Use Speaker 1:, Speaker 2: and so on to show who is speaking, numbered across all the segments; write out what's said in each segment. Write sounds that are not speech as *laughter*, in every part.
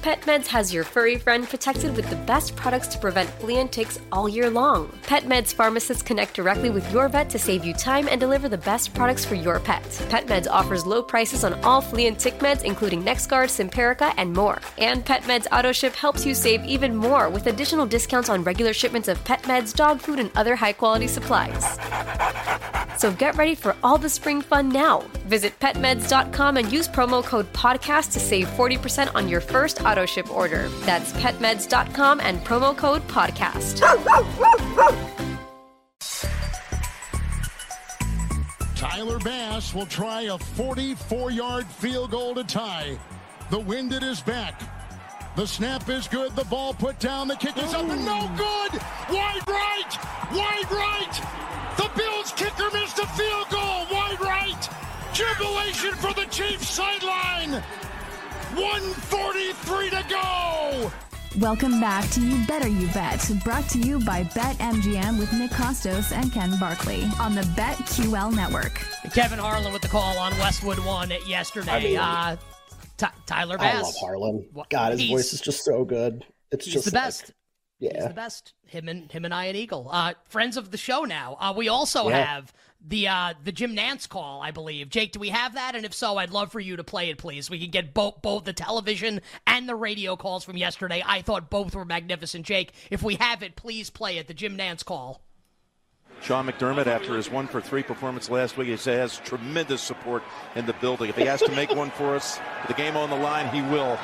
Speaker 1: PetMeds has your furry friend protected with the best products to prevent flea and ticks all year long. PetMeds pharmacists connect directly with your vet to save you time and deliver the best products for your pet. PetMeds offers low prices on all flea and tick meds, including NexGard, Simparica, and more. And PetMeds AutoShip helps you save even more with additional discounts on regular shipments of pet meds, dog food, and other high quality supplies. So get ready for all the spring fun now. Visit petmeds.com and use promo code PODCAST to save 40% on your first auto ship order. That's petmeds.com and promo code podcast.
Speaker 2: Tyler Bass will try a 44 yard field goal to tie. The wind at his back. The snap is good. The ball put down. The kick is up and no good. Wide right. Wide right. The Bills kicker missed a field goal. Wide right. Jubilation for the Chiefs sideline. 143 to go.
Speaker 3: Welcome back to You Better You Bet, brought to you by BetMGM with Nick Kostos and Ken Barkley on the BetQL network.
Speaker 4: Kevin Harlan with the call on Westwood One yesterday. I mean, uh, T- Tyler Bass.
Speaker 5: I love Harlan. God, his voice is just so good. It's just
Speaker 4: the best.
Speaker 5: Like, yeah,
Speaker 4: he's the best. Him and him and Ian Eagle, uh, friends of the show now. Uh, we also
Speaker 5: Yeah.
Speaker 4: have the uh, the Jim Nantz call, I believe. Jake, do we have that? And if so, I'd love for you to play it, please. We can get both both the television and the radio calls from yesterday. I thought both were magnificent. Jake, if we have it, please play it. The Jim Nantz call.
Speaker 6: Sean McDermott, after his one for three performance last week, he says has tremendous support in the building. If he has to make one for us, the game on the line, he will.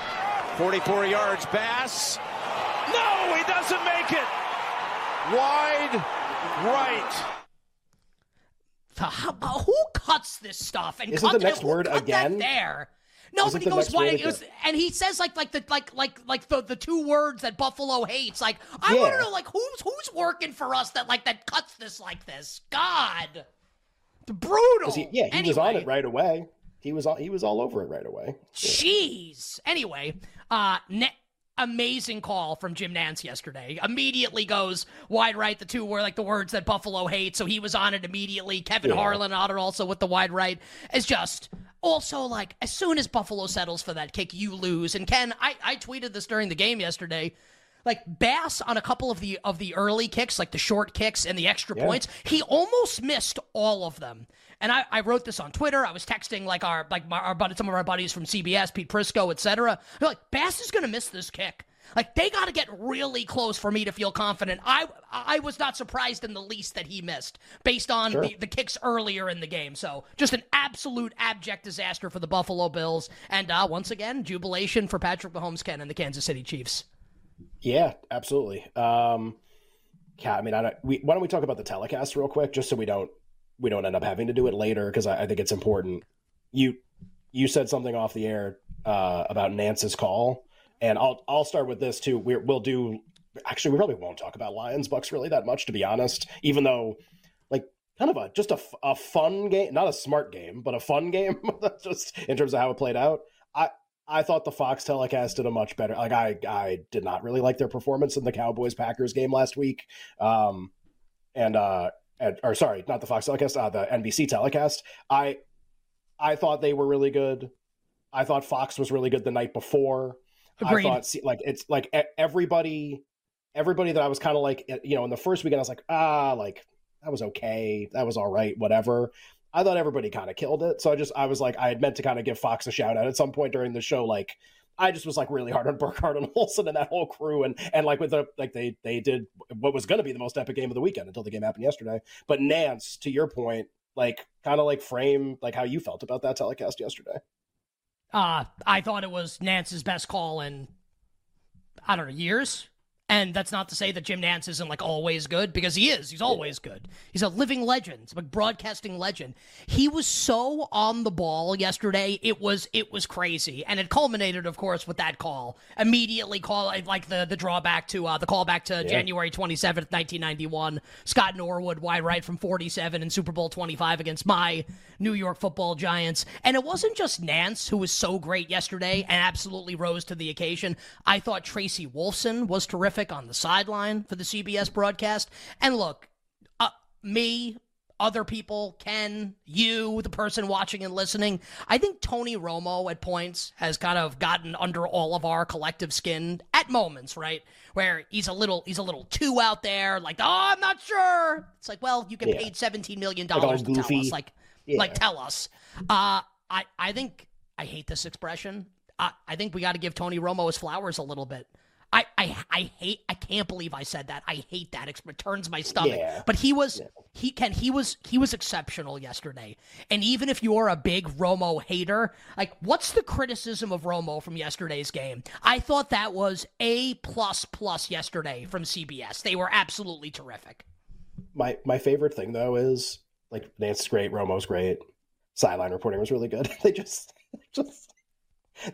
Speaker 6: 44 yards, Bass. No, he doesn't make it. Wide right.
Speaker 4: How- Who cuts this stuff and
Speaker 5: Isn't
Speaker 4: cut
Speaker 5: the next
Speaker 4: who
Speaker 5: word again?
Speaker 4: There. No,
Speaker 5: Isn't
Speaker 4: but he goes
Speaker 5: next
Speaker 4: why was, and he says like like the like like like the, the two words that Buffalo hates. Like I
Speaker 5: Yeah.
Speaker 4: want to know like who's who's working for us that like that cuts this like this. God, brutal.
Speaker 5: 'Cause he- yeah, he was on it right away. He was all, he was all over it right away.
Speaker 4: Jeez. Anyway, uh, ne- amazing call from Jim Nantz yesterday. Immediately goes wide right. The two were like the words that Buffalo hates, so he was on it immediately. Kevin
Speaker 5: Yeah.
Speaker 4: Harlan on it also with the wide right. It's just also like as soon as Buffalo settles for that kick, you lose. And Ken, I I tweeted this during the game yesterday. Like Bass on a couple of the of the early kicks, like the short kicks and the extra
Speaker 5: Yeah.
Speaker 4: points, he almost missed all of them. And I, I wrote this on Twitter. I was texting like our like my, our buddy, some of our buddies from CBS, Pete Prisco, etc. They're like, Bass is gonna miss this kick. Like they got to get really close for me to feel confident. I I was not surprised in the least that he missed based on
Speaker 5: Sure.
Speaker 4: the, the kicks earlier in the game. So just an absolute abject disaster for the Buffalo Bills. And uh, once again, jubilation for Patrick Mahomes, Ken, and the Kansas City Chiefs.
Speaker 5: Yeah, absolutely. Um, yeah, I mean, I don't, we, why don't we talk about the telecast real quick, just so we don't we don't end up having to do it later because I, I think it's important. You you said something off the air uh, about Nantz's call, and I'll I'll start with this too. We're, we'll do. Actually, we probably won't talk about Lions Bucks really that much, to be honest. Even though, like, kind of a just a, a fun game, not a smart game, but a fun *laughs* game, *laughs* just in terms of how it played out. I I thought the Fox telecast did a much better. Like I, I did not really like their performance in the Cowboys Packers game last week. Um, and uh, and, or sorry, not the Fox telecast, uh, the NBC telecast. I, I thought they were really good. I thought Fox was really good the night before.
Speaker 4: Agreed.
Speaker 5: I thought like it's like everybody, everybody that I was kind of like you know in the first weekend I was like ah like that was okay, that was all right, whatever. I thought everybody kind of killed it. So I just I was like I had meant to kind of give Fox a shout out at some point during the show. Like I just was like really hard on *laughs* Burkhardt and Olsen and that whole crew and and like with the like they they did what was going to be the most epic game of the weekend until the game happened yesterday. But Nantz, to your point, like kind of like frame like how you felt about that telecast yesterday.
Speaker 4: Uh, I thought it was Nantz's best call in I don't know years. And that's not to say that Jim Nantz isn't like always good because he is. He's always good. He's a living legend, like broadcasting legend. He was so on the ball yesterday. It was it was crazy, and it culminated, of course, with that call. Immediately call like the the drawback to uh, the callback to yeah. January twenty seventh, nineteen ninety one. Scott Norwood wide right from forty seven in Super Bowl twenty five against my New York Football Giants. And it wasn't just Nantz who was so great yesterday and absolutely rose to the occasion. I thought Tracy Wolfson was terrific on the sideline for the CBS broadcast. And look, uh, me, other people, Ken, you, the person watching and listening, I think Tony Romo at points has kind of gotten under all of our collective skin at moments, right? Where he's a little he's a little too out there, like, oh, I'm not sure. It's like, well, you get yeah. paid seventeen million dollars to tell us. Like yeah. like tell us. Uh I I think I hate this expression. I, I think we got to give Tony Romo his flowers a little bit. I, I I hate I can't believe I said that. I hate that. It turns my stomach. Yeah. But he was yeah. he can he was he was exceptional yesterday. And even if you're a big Romo hater, like what's the criticism of Romo from yesterday's game? I thought that was a plus plus yesterday from CBS. They were absolutely terrific.
Speaker 5: My my favorite thing though is like Nantz's great, Romo's great. Sideline reporting was really good. *laughs* they just *laughs* just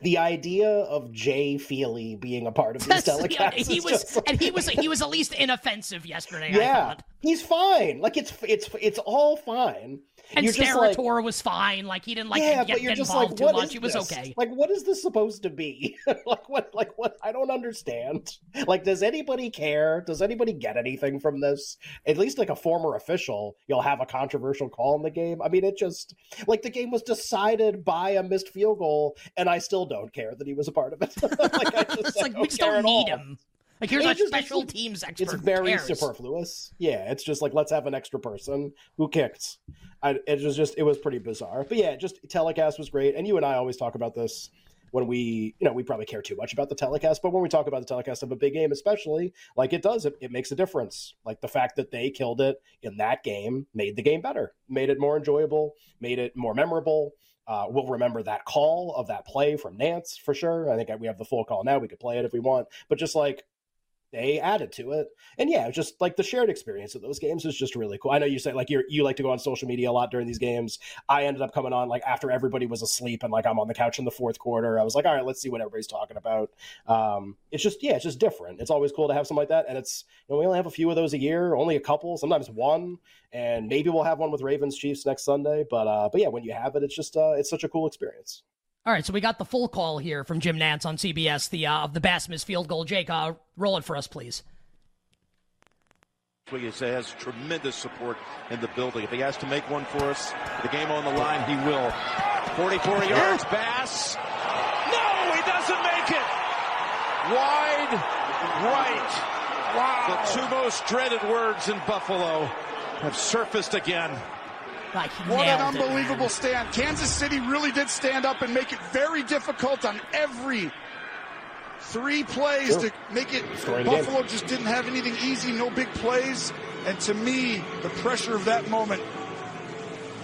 Speaker 5: the idea of Jay Feely being a part of these telecasts.
Speaker 4: he was, and he was, he was at least inoffensive yesterday. Yeah,
Speaker 5: he's fine. Like it's, it's, it's all fine.
Speaker 4: And Steratore like, was fine. Like he didn't like yeah, get, involved like, too much. He was
Speaker 5: this?
Speaker 4: okay.
Speaker 5: Like what is this supposed to be? *laughs* like what? Like what? I don't understand. *laughs* Like does anybody care? Does anybody get anything from this? At least like a former official, you'll have a controversial call in the game. I mean, it just like the game was decided by a missed field goal, and I still don't care that he was a part of it. *laughs* like I just
Speaker 4: it's like, we just don't need all. him. Like here's a special teams expert.
Speaker 5: It's very superfluous. Yeah, it's just like let's have an extra person who kicks. I, it was just it was pretty bizarre. But yeah, just telecast was great. And you and I always talk about this when we you know we probably care too much about the telecast, but when we talk about the telecast of a big game, especially like it does, it, it makes a difference. Like the fact that they killed it in that game made the game better, made it more enjoyable, made it more memorable. Uh, we'll remember that call of that play from Nantz for sure. I think we have the full call now. We could play it if we want, but just like they added to it. And yeah, just like the shared experience of those games is just really cool. I know you say like you you like to go on social media a lot during these games. I ended up coming on like after everybody was asleep and like I'm on the couch in the fourth quarter. I was like, all right, let's see what everybody's talking about. Um, it's just yeah, it's just different. It's always cool to have something like that. And it's you know, we only have a few of those a year, only a couple, sometimes one, and maybe we'll have one with Ravens Chiefs next Sunday. But uh, but yeah, when you have it, it's just uh, it's such a cool experience.
Speaker 4: All right, so we got the full call here from Jim Nantz on CBS, the uh, of the Bass miss field goal. Jake, uh, roll it for us, please.
Speaker 6: He has tremendous support in the building. If he has to make one for us, the game on the line, he will. 44 yards, Bass. No, he doesn't make it. Wide right. Wow. The two most dreaded words in Buffalo have surfaced again.
Speaker 4: Like
Speaker 7: what an unbelievable it, stand. Kansas City really did stand up and make it very difficult on every three plays sure. to make it. Buffalo game. just didn't have anything easy, no big plays. And to me, the pressure of that moment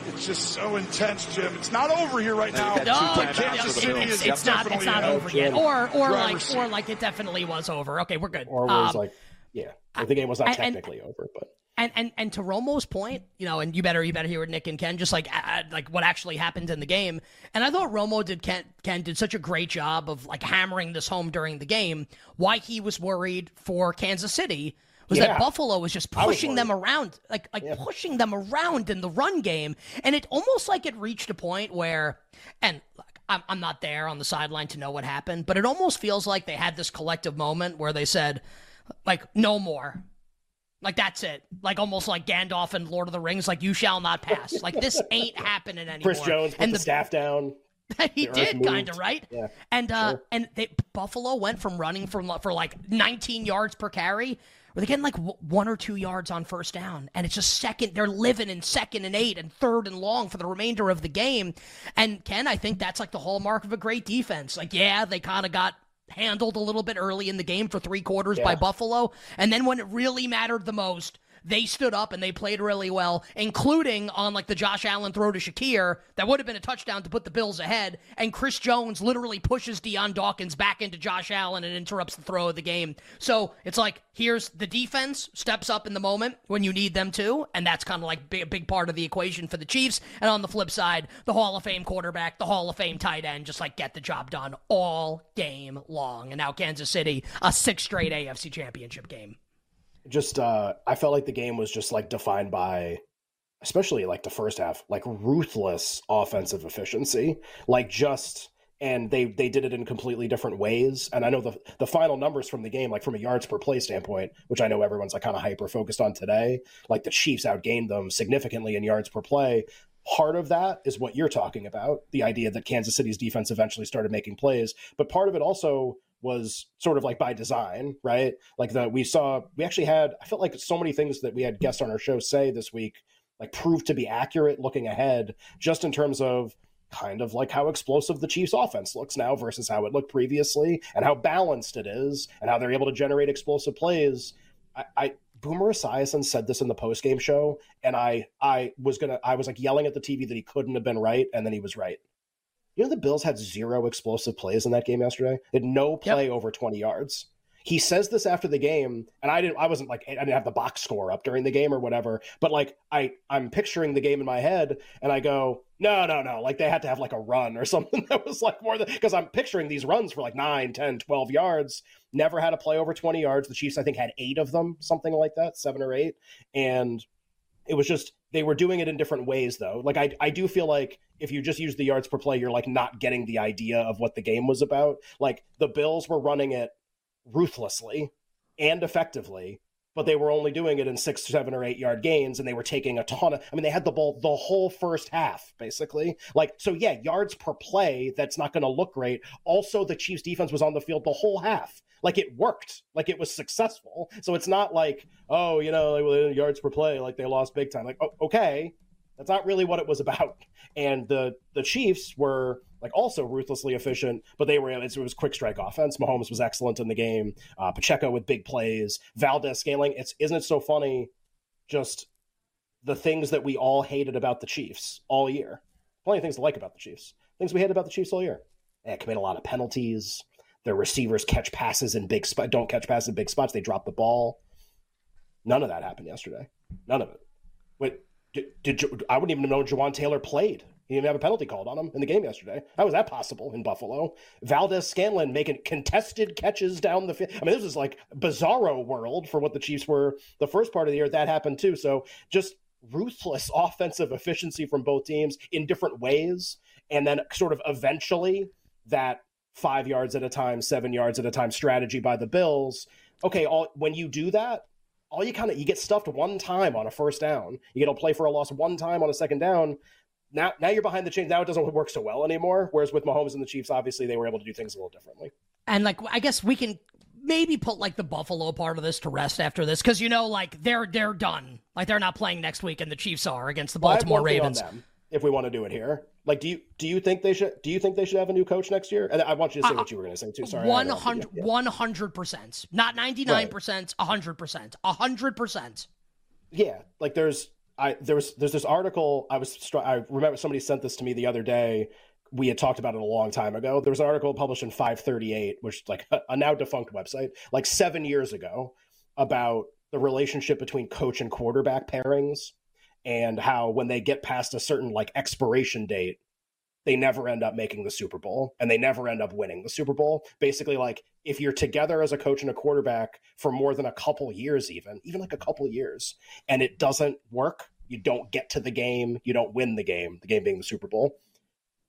Speaker 7: it's just so intense, Jim. It's not over here right now.
Speaker 4: No, Kansas City it's, it's not. It's not over yet. Or, or like, or like it definitely was over. Okay, we're good.
Speaker 5: Or was um, like, yeah, the game was not technically and, over, but
Speaker 4: and, and and to Romo's point, you know, and you better you better hear what Nick and Ken just like uh, like what actually happened in the game. And I thought Romo did Ken Ken did such a great job of like hammering this home during the game. Why he was worried for Kansas City was yeah. that Buffalo was just pushing was them around, like like yeah. pushing them around in the run game, and it almost like it reached a point where, and I'm, I'm not there on the sideline to know what happened, but it almost feels like they had this collective moment where they said, like, no more. Like that's it. Like almost like Gandalf and Lord of the Rings. Like you shall not pass. Like this *laughs* ain't happening anymore.
Speaker 5: Chris Jones put and the, the staff down. *laughs*
Speaker 4: he did kind of right. Yeah. And uh, sure. and they, Buffalo went from running from for like 19 yards per carry where they're getting like one or two yards on first down, and it's just second. They're living in second and eight and third and long for the remainder of the game. And Ken, I think that's like the hallmark of a great defense. Like, yeah, they kind of got handled a little bit early in the game for three quarters yeah. by Buffalo, and then when it really mattered the most they stood up and they played really well, including on like the Josh Allen throw to Shakir that would have been a touchdown to put the Bills ahead. And Chris Jones literally pushes Dion Dawkins back into Josh Allen and interrupts the throw of the game. So it's like here's the defense steps up in the moment when you need them to, and that's kind of like a big part of the equation for the Chiefs. And on the flip side, the Hall of Fame quarterback, the Hall of Fame tight end, just like get the job done all game long. And now Kansas City, a six straight AFC Championship game
Speaker 5: just uh I felt like the game was just like defined by especially like the first half, like ruthless offensive efficiency. Like just and they they did it in completely different ways. And I know the the final numbers from the game, like from a yards per play standpoint, which I know everyone's like kind of hyper focused on today, like the Chiefs outgained them significantly in yards per play. Part of that is what you're talking about, the idea that Kansas City's defense eventually started making plays, but part of it also was sort of like by design, right? Like that we saw, we actually had, I felt like so many things that we had guests on our show say this week, like proved to be accurate looking ahead, just in terms of kind of like how explosive the Chiefs offense looks now versus how it looked previously and how balanced it is and how they're able to generate explosive plays. I, I Boomer Esiason said this in the post game show, and I I was gonna I was like yelling at the TV that he couldn't have been right, and then he was right. You know, the Bills had zero explosive plays in that game yesterday. They had no play yep. over 20 yards. He says this after the game, and I didn't. I wasn't like I didn't have the box score up during the game or whatever. But like I, I'm picturing the game in my head, and I go, no, no, no. Like they had to have like a run or *laughs* something that was like more than because I'm picturing these runs for like 9, 10, 12 yards. Never had a play over 20 yards. The Chiefs, I think, had eight of them, something like that, seven or eight, and it was just they were doing it in different ways though. Like I I do feel like if you just use the yards per play, you're like not getting the idea of what the game was about. Like the Bills were running it ruthlessly and effectively, but they were only doing it in six, seven, or eight yard gains, and they were taking a ton of. I mean, they had the ball the whole first half, basically. Like, so yeah, yards per play. That's not going to look great. Also, the Chiefs' defense was on the field the whole half like it worked, like it was successful. So it's not like, oh, you know, yards per play, like they lost big time. Like, oh, okay, that's not really what it was *laughs* about. And the the Chiefs were like also ruthlessly efficient, but they were it was quick strike offense. Mahomes was excellent in the game. Uh, Pacheco with big plays. Valdes-Scantling. It's isn't it so funny? Just the things that we all hated about the Chiefs all year. Plenty of things to like about the Chiefs. Things we hated about the Chiefs all year. They commit a lot of penalties. Their receivers catch passes in big spot, don't catch passes in big spots. They drop the ball. None of that happened yesterday. None of it. Wait, did, did I wouldn't even know Jawaan Taylor played. He didn't have a penalty called on him in the game yesterday. How was that possible in Buffalo? Valdes-Scantling making contested catches down the field. I mean, this is like bizarro world for what the Chiefs were the first part of the year. That happened too. So just ruthless *laughs* offensive efficiency from both teams in different ways. And then sort of eventually that five yards at a time, seven yards at a time strategy by the Bills. Okay, all, when you do that, all you kind of you get stuffed one time on a first down. You get a play for a loss one time on a second down. Now, now you're behind the chains. Now it doesn't work so well anymore. Whereas with Mahomes and the Chiefs, obviously they were able to do things a little differently.
Speaker 4: And like, I guess we can maybe put like the Buffalo part of this to rest after this because you know, like they're they're done. Like they're not playing next week, and the Chiefs are against the Baltimore Ravens.
Speaker 5: If we want to do it here, like, do you do you think they should do you think they should have a new coach next year? And I want you to say uh, what you were going to say too. Sorry,
Speaker 4: 100 percent, not ninety nine percent, hundred percent, hundred percent.
Speaker 5: Yeah, like there's I there was there's this article I was I remember somebody sent this to me the other day. We had talked about it a long time ago. There was an article published in 538, which like *laughs* a now defunct website, like seven years ago, about the relationship between coach and quarterback pairings and how when they get past a certain like expiration date they never end up making the Super Bowl and they never end up winning the Super Bowl. Basically, like if you're together as a coach and a quarterback for more than a couple years, even, even like a couple years, and it doesn't work, you don't get to the game, you don't win the game, the game being the Super Bowl.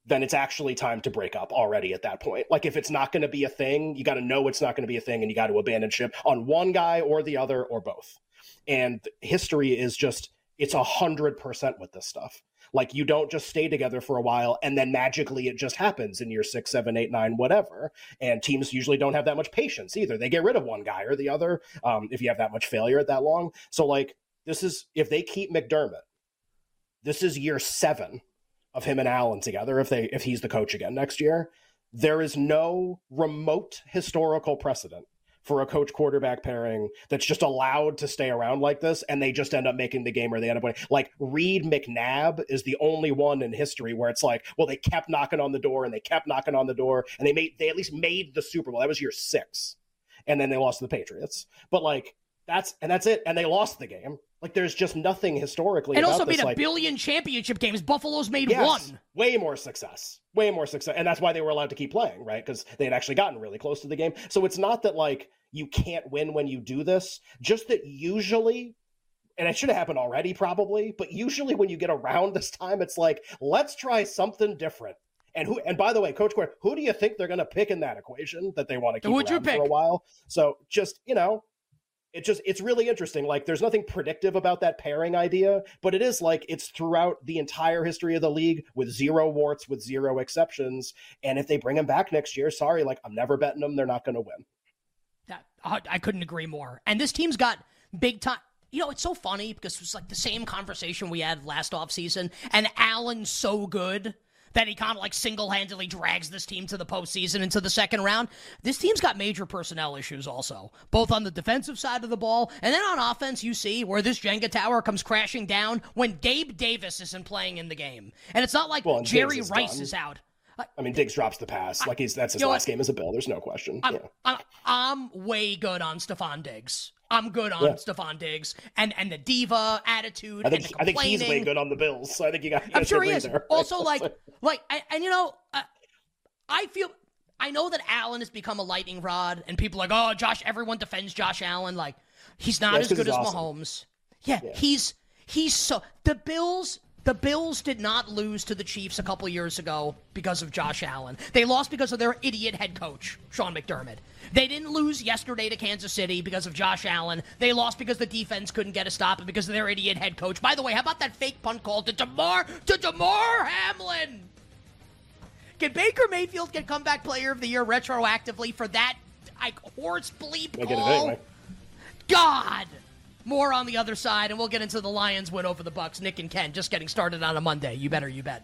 Speaker 5: then it's actually time to break up already at that point. Like if it's not going to be a thing, you got to know it's not going to be a thing and you got to abandon ship on one guy or the other or both. And history is just it's a hundred percent with this stuff. Like you don't just stay together for a while and then magically it just happens in year six, seven, eight, nine, whatever. And teams usually don't have that much patience either. They get rid of one guy or the other um, if you have that much failure at that long. So like this is if they keep McDermott, this is year seven of him and Allen together. If they if he's the coach again next year, there is no remote historical precedent for a coach quarterback pairing that's just allowed to stay around like this and they just end up making the game or they end up winning. Like Reid McNabb is the only one in history where it's like, well, they kept knocking on the door and they kept knocking on the door and they made they at least made the Super Bowl. That was year six. And then they lost to the Patriots. But like that's and that's it. And they lost the game. Like there's just nothing historically.
Speaker 4: And also
Speaker 5: this.
Speaker 4: made a
Speaker 5: like,
Speaker 4: billion championship games. Buffalo's made
Speaker 5: yes,
Speaker 4: one.
Speaker 5: Way more success. Way more success. And that's why they were allowed to keep playing, right? Because they had actually gotten really close to the game. So it's not that like you can't win when you do this, just that usually and it should have happened already probably, but usually when you get around this time, it's like, let's try something different. And who? And by the way, Coach Quinn, who do you think they're going to pick in that equation that they want to keep
Speaker 4: Who'd
Speaker 5: around for a while? So just you know, it just it's really interesting like there's nothing predictive about that pairing idea but it is like it's throughout the entire history of the league with zero warts with zero exceptions and if they bring him back next year sorry like i'm never betting them they're not going to win
Speaker 4: That, I couldn't agree more. And this team's got big time. You know, it's so funny because it's like the same conversation we had last offseason, and Allen's so good that he kind of like single handedly drags this team to the postseason into the second round. This team's got major personnel issues also, both on the defensive side of the ball and then on offense. You see where this Jenga tower comes crashing down when Gabe Davis isn't playing in the game, and it's not like
Speaker 5: Well,
Speaker 4: Jerry Rice
Speaker 5: done.
Speaker 4: is out.
Speaker 5: I mean diggs drops the pass like he's that's his last
Speaker 4: what?
Speaker 5: game as a bill there's no question
Speaker 4: I'm,
Speaker 5: yeah.
Speaker 4: I'm, I'm way good on Stefon Diggs. I'm good on
Speaker 5: Yeah.
Speaker 4: Stefon Diggs and and the diva attitude
Speaker 5: i think
Speaker 4: and the
Speaker 5: i think he's way good on the bills so i think you got you
Speaker 4: I'm sure he is.
Speaker 5: there.
Speaker 4: Also, *laughs* like, like, and, and you know, uh, I feel, I know that Allen has become a lightning rod, and people are like, oh, Josh, everyone defends Josh Allen. Like, he's not
Speaker 5: Yeah,
Speaker 4: as good as
Speaker 5: awesome.
Speaker 4: Mahomes. Yeah, he's he's so the Bills. The Bills did not lose to the Chiefs a couple years ago because of Josh Allen. They lost because of their idiot head coach, Sean McDermott. They didn't lose yesterday to Kansas City because of Josh Allen. They lost because the defense couldn't get a stop and because of their idiot head coach. By the way, how about that fake punt call to DeMar to Damar Hamlin? Can Baker Mayfield get comeback player of the year retroactively for that like horse bleep
Speaker 5: They get it
Speaker 4: call? God. More on the other side, and we'll get into the Lions win over the Bucks. Nick and Ken just getting started on a Monday. You better, you bet.